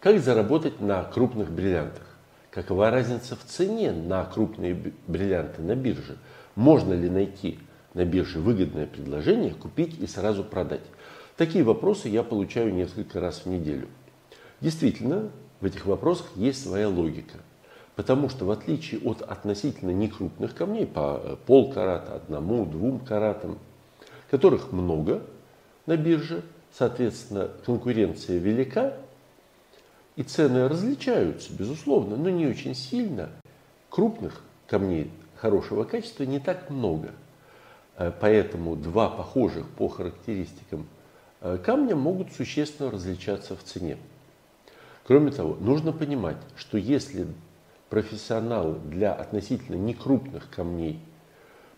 Как заработать на крупных бриллиантах? Какова разница в цене на крупные бриллианты на бирже? Можно ли найти на бирже выгодное предложение, купить и сразу продать? Такие вопросы я получаю несколько раз в неделю. Действительно, в этих вопросах есть своя логика. Потому что в отличие от относительно некрупных камней, по полкарата, одному, двум каратам, которых много на бирже, соответственно, конкуренция велика, и цены различаются, безусловно, но не очень сильно. Крупных камней хорошего качества не так много. Э, поэтому два похожих по характеристикам э, камня могут существенно различаться в цене. Кроме того, нужно понимать, что если профессионалы для относительно некрупных камней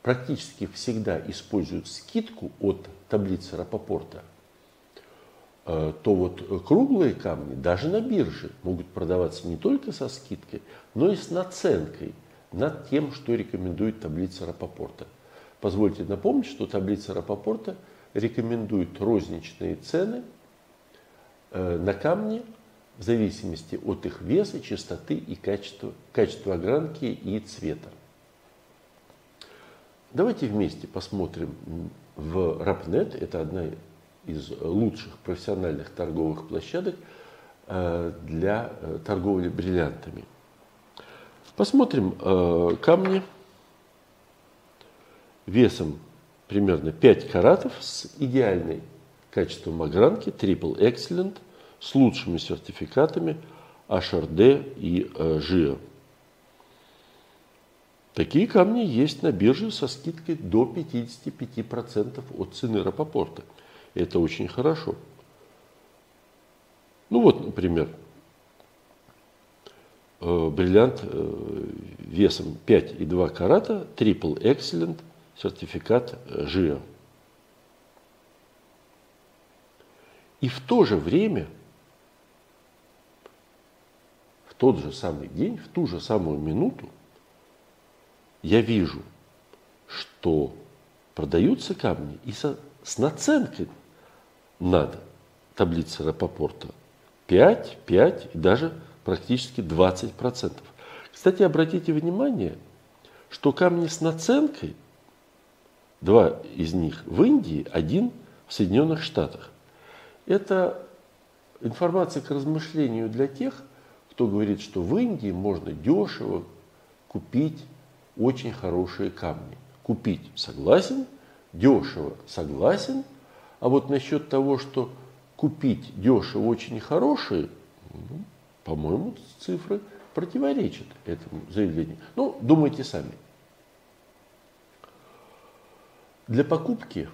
практически всегда используют скидку от таблицы Рапопорта, то вот круглые камни даже на бирже могут продаваться не только со скидкой, но и с наценкой над тем, что рекомендует таблица Рапопорта. Позвольте напомнить, что таблица Рапопорта рекомендует розничные цены э, на камни в зависимости от их веса, чистоты и качества, качества огранки и цвета. Давайте вместе посмотрим в Рапнет, это одна из лучших профессиональных торговых площадок э, для э, торговли бриллиантами. Посмотрим э, камни весом примерно 5 каратов с идеальной качеством огранки, Triple Excellent – с лучшими сертификатами HRD и ЖИО. Такие камни есть на бирже со скидкой до 55% от цены Рапопорта. Это очень хорошо. Ну вот, например, э, бриллиант э, весом 5,2 карата, Triple Excellent, сертификат ЖИО. И в то же время – тот же самый день, в ту же самую минуту я вижу, что продаются камни и со, с наценкой над таблицей Рапопорта 5, 5 и даже практически 20%. Кстати, обратите внимание, что камни с наценкой, два из них в Индии, один в Соединенных Штатах. Это информация к размышлению для тех, кто говорит, что в Индии можно дешево купить очень хорошие камни. Купить согласен, дешево согласен, а вот насчет того, что купить дешево очень хорошие, ну, по-моему, цифры противоречат этому заявлению. Ну, думайте сами. Для покупки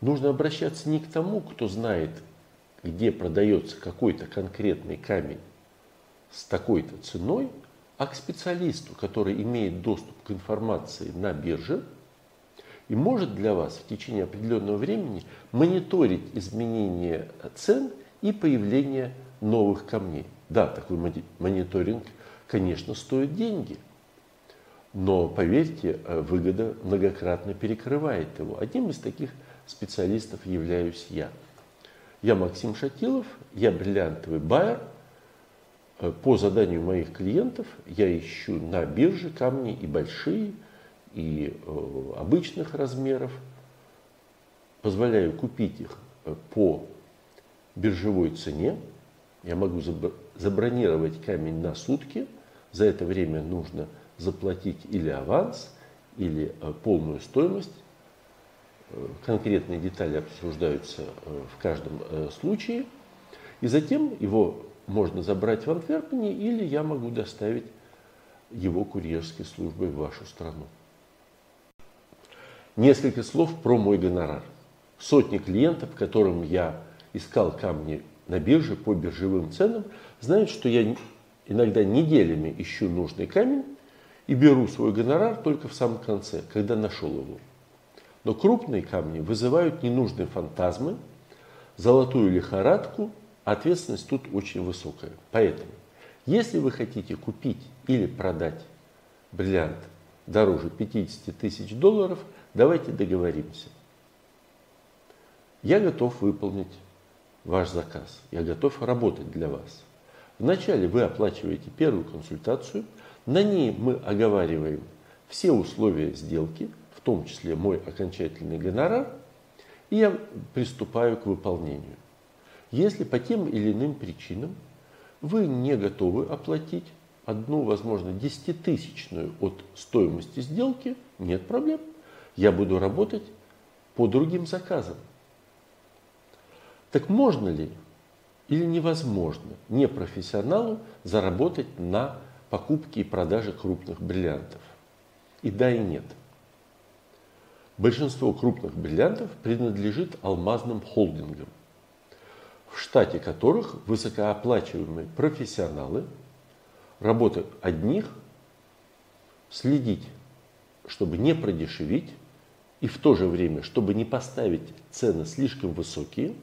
нужно обращаться не к тому, кто знает, где продается какой-то конкретный камень, с такой-то ценой, а к специалисту, который имеет доступ к информации на бирже и может для вас в течение определенного времени мониторить изменения цен и появление новых камней. Да, такой мониторинг, конечно, стоит деньги, но поверьте, э, выгода многократно перекрывает его. Одним из таких специалистов являюсь я. Я Максим Шатилов, я бриллиантовый байер – Э, по заданию моих клиентов я ищу на бирже камни и большие, и э, обычных размеров. Позволяю купить их э, по биржевой цене. Я могу забронировать камень на сутки. За это время нужно заплатить или аванс, или полную стоимость. Конкретные детали обсуждаются в каждом случае. И затем его можно забрать в Антверпене, или я могу доставить его курьерской службой в вашу страну. Несколько слов про мой гонорар. Сотни клиентов, которым я искал камни на бирже по биржевым ценам, знают, что я иногда неделями ищу нужный камень и беру свой гонорар только в самом конце, когда нашел его. Но крупные камни вызывают ненужные фантазмы, золотую лихорадку ответственность тут очень высокая. Поэтому, если вы хотите купить или продать бриллиант дороже 50 тысяч долларов, давайте договоримся. Я готов выполнить ваш заказ, я готов работать для вас. Вначале вы оплачиваете первую консультацию, на ней мы оговариваем все условия сделки, в том числе мой окончательный гонорар, и я приступаю к выполнению. Если по тем или иным причинам вы не готовы оплатить одну, возможно, десятитысячную от стоимости сделки, нет проблем. Я буду работать по другим заказам. Так можно ли или невозможно непрофессионалу заработать на покупке и продаже крупных бриллиантов? И да, и нет. Большинство крупных бриллиантов принадлежит алмазным холдингам, в штате которых высокооплачиваемые профессионалы, работа одних, следить, чтобы не продешевить, и в то же время, чтобы не поставить цены слишком высокие,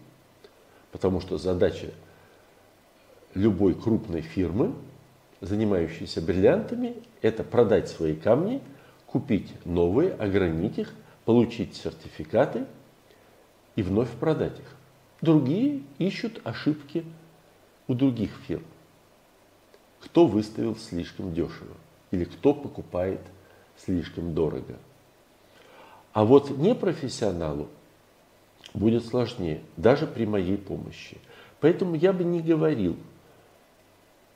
потому что задача любой крупной фирмы, занимающейся бриллиантами, это продать свои камни, купить новые, огранить их, получить сертификаты и вновь продать их. Другие ищут ошибки у других фирм. Кто выставил слишком дешево или кто покупает слишком дорого – а вот непрофессионалу будет сложнее, даже при моей помощи. Поэтому я бы не говорил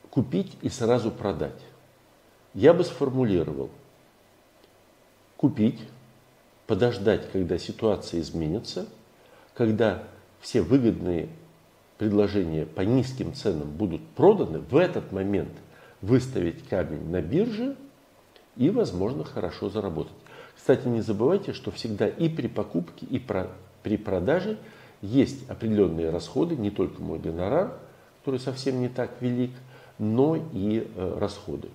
купить и сразу продать. Я бы сформулировал купить, подождать, когда ситуация изменится, когда все выгодные предложения по низким ценам будут проданы, в этот момент выставить камень на бирже и, возможно, хорошо заработать. Кстати, не забывайте, что всегда и при покупке, и при продаже есть определенные расходы, не только мой гонорар, который совсем не так велик, но и э, расходы.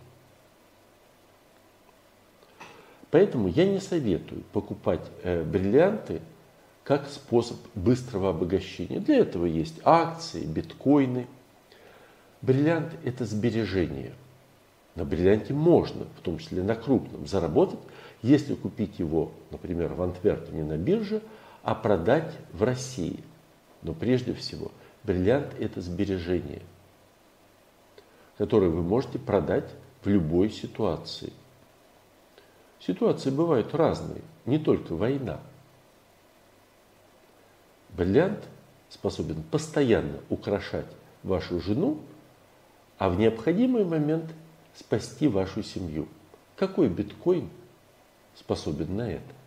Поэтому я не советую покупать э, бриллианты как способ быстрого обогащения. Для этого есть акции, биткоины. Бриллиант – это сбережение. На бриллианте можно, в том числе на крупном, заработать если купить его, например, в Антверпене на бирже, а продать в России. Но прежде всего, бриллиант – это сбережение, которое вы можете продать в любой ситуации. Ситуации бывают разные, не только война. Бриллиант способен постоянно украшать вашу жену, а в необходимый момент спасти вашу семью. Какой биткоин – способен на это.